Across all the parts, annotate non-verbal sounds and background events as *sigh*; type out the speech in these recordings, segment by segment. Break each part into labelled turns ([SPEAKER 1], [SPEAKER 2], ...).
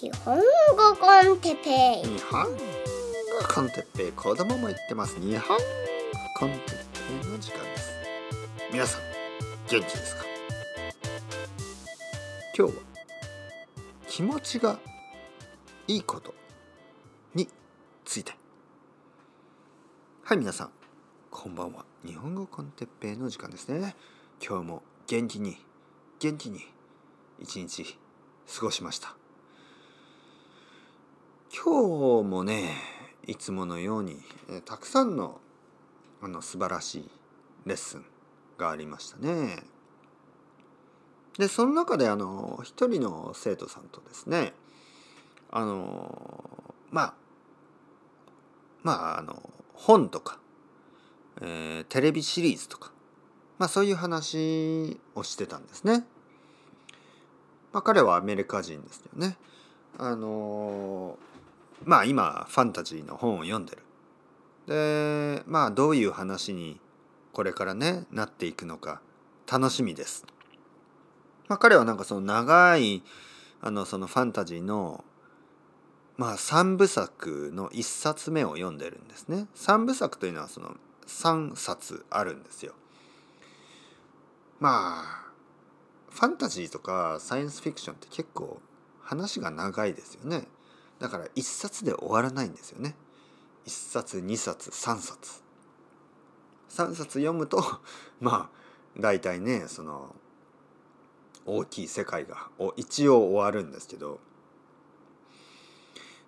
[SPEAKER 1] 日本語コンテッペイ
[SPEAKER 2] 日本語コンテッペイ子供も言ってます日本語コンテッペイの時間です皆さん元気ですか今日は気持ちがいいことについてはい皆さんこんばんは日本語コンテッペイの時間ですね今日も元気に元気に一日過ごしました今日もねいつものようにえたくさんのあの素晴らしいレッスンがありましたね。でその中であの一人の生徒さんとですねあのまあまああの本とか、えーテレビシリーズとか、まあ、そういう話をしてたんですね。まあ、彼はアメリカ人ですよね。あのまあ今ファンタジーの本を読んでる。でまあどういう話にこれからねなっていくのか楽しみです。まあ彼はなんかその長いあのそのファンタジーのまあ3部作の1冊目を読んでるんですね。3部作というのはその3冊あるんですよ。まあファンタジーとかサイエンスフィクションって結構話が長いですよね。だから1冊で終わらないんですよね。1冊2冊3冊。3冊読むと *laughs* まあ大体ねその大きい世界が一応終わるんですけど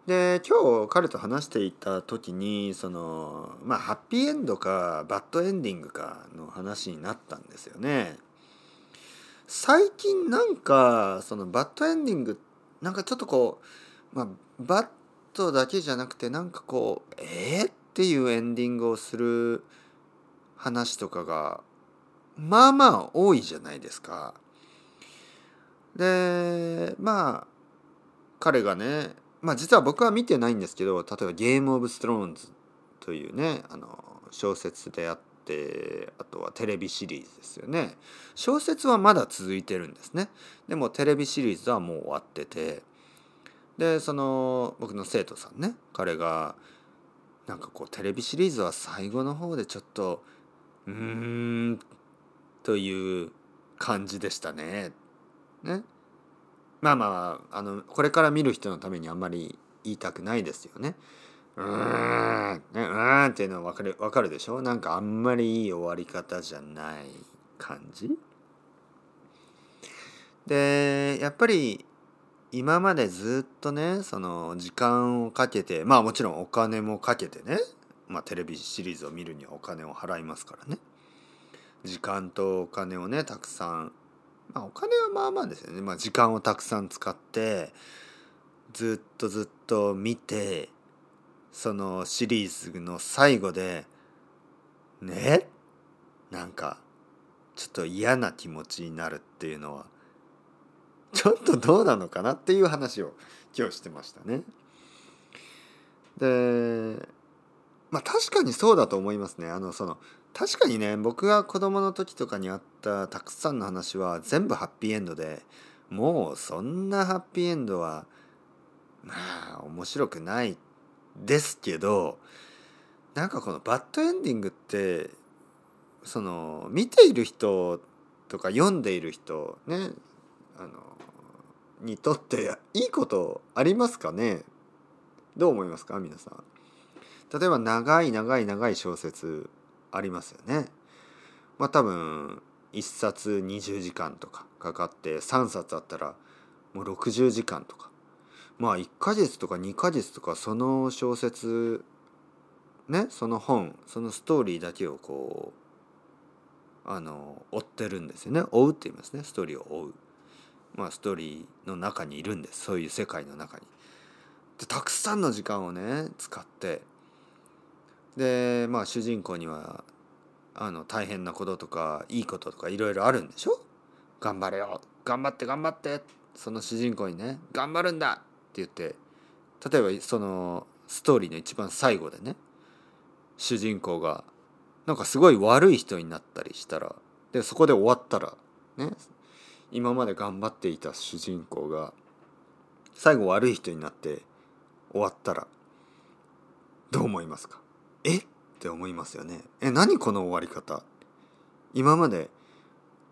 [SPEAKER 2] で今日彼と話していた時にそのまあハッピーエンドかバッドエンディングかの話になったんですよね。最近なんかそのバッドエンディングなんかちょっとこう、まあ、バッドだけじゃなくてなんかこうえー、っていうエンディングをする話とかがまあまあ多いじゃないですか。でまあ彼がねまあ実は僕は見てないんですけど例えば「ゲーム・オブ・ストローンズ」というねあの小説であってあとはテレビシリーズですよね小説はまだ続いてるんですねでもテレビシリーズはもう終わっててでその僕の生徒さんね彼がなんかこうテレビシリーズは最後の方でちょっとうーんという感じでしたね。ねまあまああのこれから見る人のためにあんまり言いたくないですよね。うーん、ね、うーんっていうのは分かる分かるでしょ？なんかあんまりいい終わり方じゃない感じでやっぱり今までずっとねその時間をかけてまあもちろんお金もかけてね、まあ、テレビシリーズを見るにはお金を払いますからね。時間とお金をねたくさんまあお金はまあまあですよね、まあ、時間をたくさん使ってずっとずっと見てそのシリーズの最後でねなんかちょっと嫌な気持ちになるっていうのはちょっとどうなのかなっていう話を今日してましたね。でまあ確かにそうだと思いますね。あのその確かにね僕が子供の時とかにあったたくさんの話は全部ハッピーエンドでもうそんなハッピーエンドはまあ面白くないですけどなんかこのバッドエンディングってその見ている人とか読んでいる人ねあのにとっていいことありますかね？どう思いますか？皆さん。例えば長い長い長い小説ありますよね。まあ多分1冊20時間とかかかって3冊あったらもう60時間とかまあ1ヶ月とか2ヶ月とかその小説ねその本そのストーリーだけをこうあの追ってるんですよね追うって言いますねストーリーを追う。まあストーリーの中にいるんです。そういう世界の中に。でたくさんの時間をね使って。でまあ主人公にはあの大変なこととかいいこととかいろいろあるんでしょ？頑張れよ。頑張って頑張って。その主人公にね頑張るんだ！って言って。例えばそのストーリーの一番最後でね主人公がなんかすごい悪い人になったりしたらでそこで終わったらね今まで頑張っていた主人公が最後悪い人になって終わったらどう思いますか？え？って思いますよね。え何この終わり方？今まで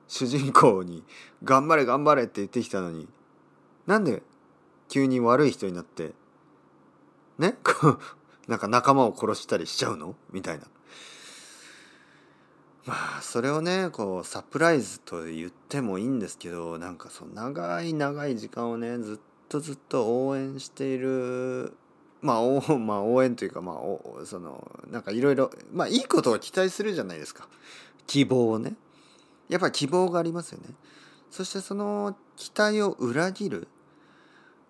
[SPEAKER 2] 主人公に「頑張れ頑張れ」って言ってきたのになんで急に悪い人になってね？こ *laughs* うなんか仲間を殺したりしちゃうの？みたいな。まあそれをねこうサプライズと言ってもいいんですけどなんかそう長い長い時間をねずっとずっと応援しているまあ応,、*laughs* まあ、応援というかまあそのなんかいろいろまあいいことを期待するじゃないですか。希望をね。やっぱり希望がありますよね。そしてその期待を裏切る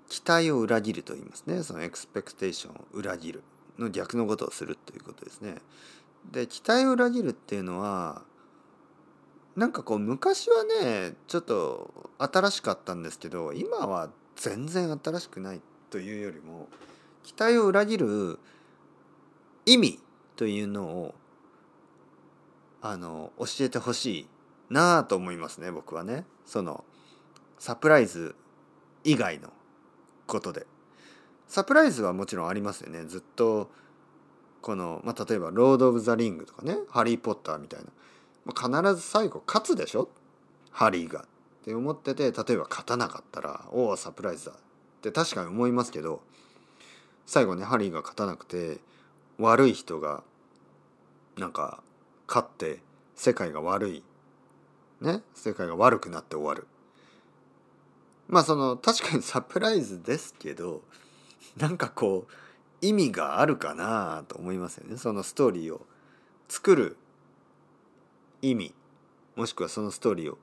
[SPEAKER 2] 期待を裏切ると言いますね。そのエクスペクテーションを裏切るの逆のことをするということですね。で期待を裏切るっていうのはなんかこう昔はねちょっと新しかったんですけど今は全然新しくないというよりも期待を裏切る意味というのをあの教えてほしいなあと思いますね僕はね。そのサプライズ以外のことで。サプライズはもちろんありますよね。ずっとこの、まあ、例えば「ロード・オブ・ザ・リング」とかね「ハリー・ポッター」みたいな、まあ、必ず最後勝つでしょ？ハリーが。って思ってて例えば勝たなかったら「おおサプライズだ」って確かに思いますけど最後ねハリーが勝たなくて悪い人がなんか勝って世界が悪い。ね？世界が悪くなって終わる。まあその確かにサプライズですけどなんかこう意味があるかなと思いますよね。そのストーリーを作る意味もしくはそのストーリーを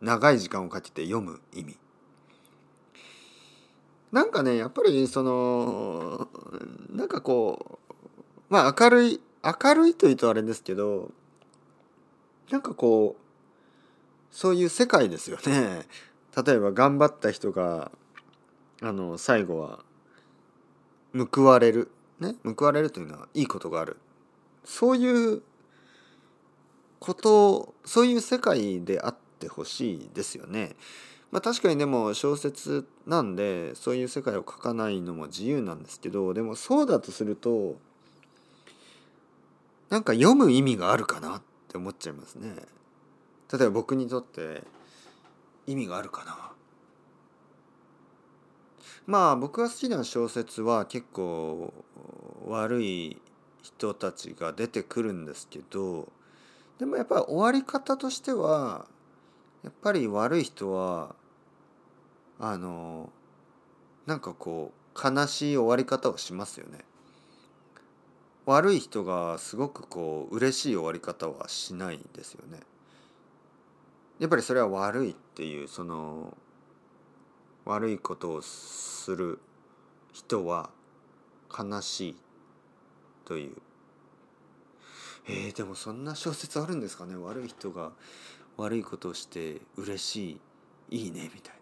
[SPEAKER 2] 長い時間をかけて読む意味。なんかねやっぱりそのなんかこうまあ明るい明るいというとあれですけどなんかこうそういう世界ですよね。例えば頑張った人があの最後は報われるね？報われるというのはいいことがあるそういうことそういう世界であってほしいですよね。まあ、確かにでも小説なんでそういう世界を書かないのも自由なんですけどでもそうだとするとなんか読む意味があるかなって思っちゃいますね。例えば僕にとって意味があるかなまあ僕が好きな小説は結構悪い人たちが出てくるんですけどでもやっぱり終わり方としてはやっぱり悪い人はあのなんかこう悲しい終わり方をしますよね。悪い人がすごくこう嬉しい終わり方はしないですよね。やっぱりそれは悪いっていうその悪いことをする人は悲しいという。えー、でもそんな小説あるんですかね？悪い人が悪いことをして嬉しいいいねみたいな。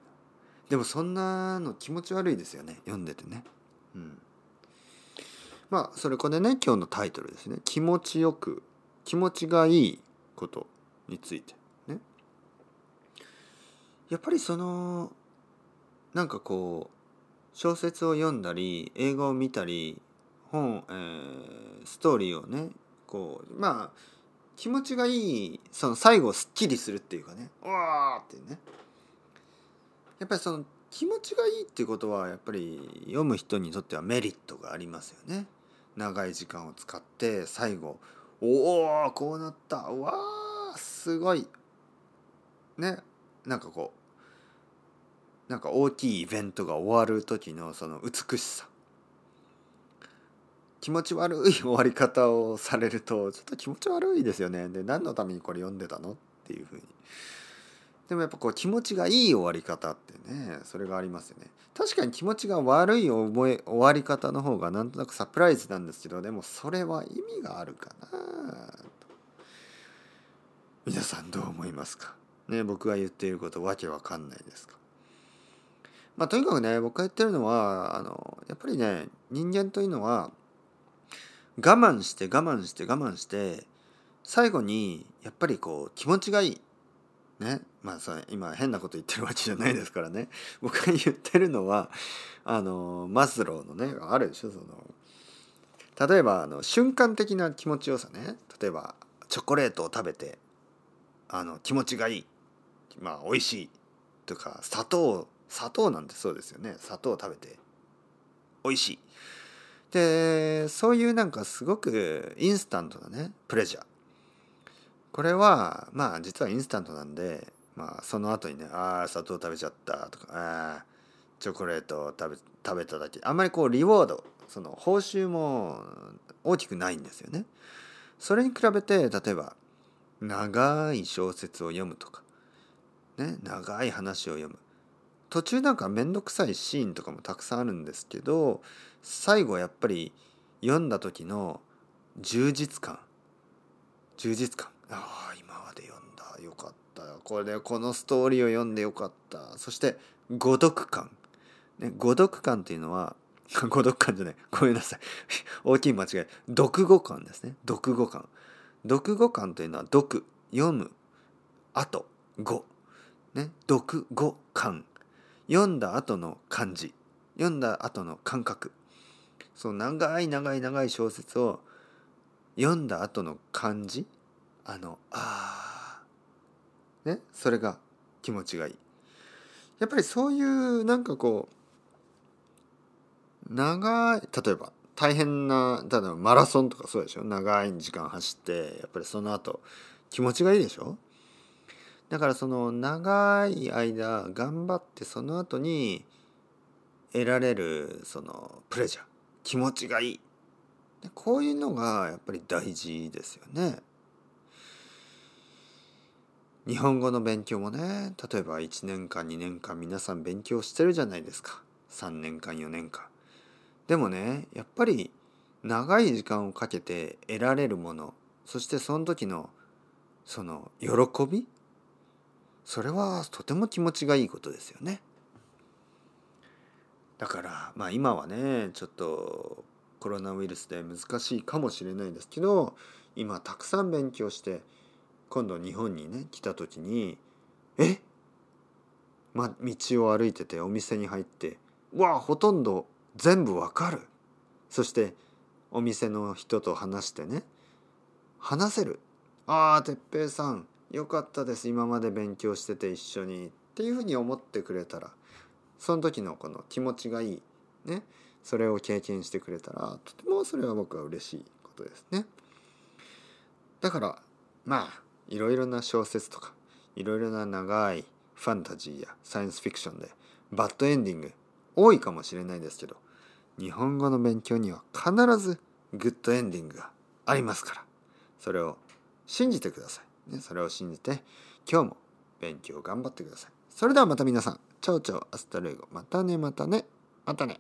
[SPEAKER 2] でもそんなの気持ち悪いですよね？読んでてね。うん。まあそれこれね今日のタイトルですね。気持ちよく気持ちがいいことについてね。やっぱりそのなんかこう小説を読んだり映画を見たり本、えー、ストーリーをねこうまあ気持ちがいいその最後すっきりするっていうかね。うわーってね。やっぱりその気持ちがいいっていうことはやっぱり読む人にとってはメリットがありますよね。長い時間を使って最後おおこうなった。わーすごい。ね。なんかこうなんか大きいイベントが終わる時のその美しさ。気持ち悪い終わり方をされるとちょっと気持ち悪いですよね。で何のためにこれ読んでたのっていうふうに。でもやっぱこう気持ちがいい終わり方ってねそれがありますよね。確かに気持ちが悪い覚え終わり方の方がなんとなくサプライズなんですけどでもそれは意味があるかな皆さんどう思いますか？ね僕が言っていることわけわかんないですか？まあ、とにかくね僕が言ってるのはあのやっぱりね人間というのは我慢して我慢して我慢して最後にやっぱりこう気持ちがいい。ね。まあそれ今変なこと言ってるわけじゃないですからね。*laughs* 僕が言ってるのはあのマスローのねあるでしょその例えばあの瞬間的な気持ちよさね。例えばチョコレートを食べてあの気持ちがいい。まあ美味しい。とか砂糖砂糖なんてそうですよね。砂糖を食べて。美味しい。でそういうなんかすごくインスタントなねプレジャー。これはまあ実はインスタントなんでまあその後にねああ砂糖食べちゃったとかああチョコレートを食べ食べただけ。あんまりこうリウォードその報酬も大きくないんですよね。それに比べて例えば長い小説を読むとか、ね、長い話を読む途中なんか面倒くさいシーンとかもたくさんあるんですけど最後やっぱり読んだ時の充実感。充実感。ああ今まで読んだ。よかったこれでこのストーリーを読んでよかった。そして誤読感、ね、誤読感っていうのは *laughs* 誤読感じゃない。ごめんなさい。*laughs* 大きい間違い。読語感ですね。読語感。読語感というのは読読む後語ね読語感。読んだ後の感じ。読んだ後の感覚。そう長い長い長い小説を読んだ後の感じ。あのあね？それが気持ちがいい。やっぱりそういうなんかこう長い例えば大変な例えばマラソンとかそうでしょ？長い時間走ってやっぱりその後気持ちがいいでしょ？だからその長い間頑張ってその後に得られるそのプレジャー気持ちがいいこういうのがやっぱり大事ですよね。日本語の勉強もね例えば1年間2年間皆さん勉強してるじゃないですか3年間4年間。でもねやっぱり長い時間をかけて得られるものそしてその時のその喜びそれはとても気持ちがいいことですよね。だからまあ今はねちょっとコロナウイルスで難しいかもしれないですけど今たくさん勉強して今度日本にね来た時にえ？ま道を歩いててお店に入ってわあほとんど全部わかる。そしてお店の人と話してね話せる。ああ哲平さん。よかったです。今まで勉強してて一緒に。っていうふうに思ってくれたらその時のこの気持ちがいい。ね。それを経験してくれたらとてもそれは僕は嬉しいことですね。だからまあいろいろな小説とかいろいろな長いファンタジーやサイエンスフィクションでバッドエンディング多いかもしれないですけど日本語の勉強には必ずグッドエンディングがありますからそれを信じてください、ね、それを信じて今日も勉強頑張ってください。それではまた皆さん。 Ciao ciao hasta luego。またねまたね。またね。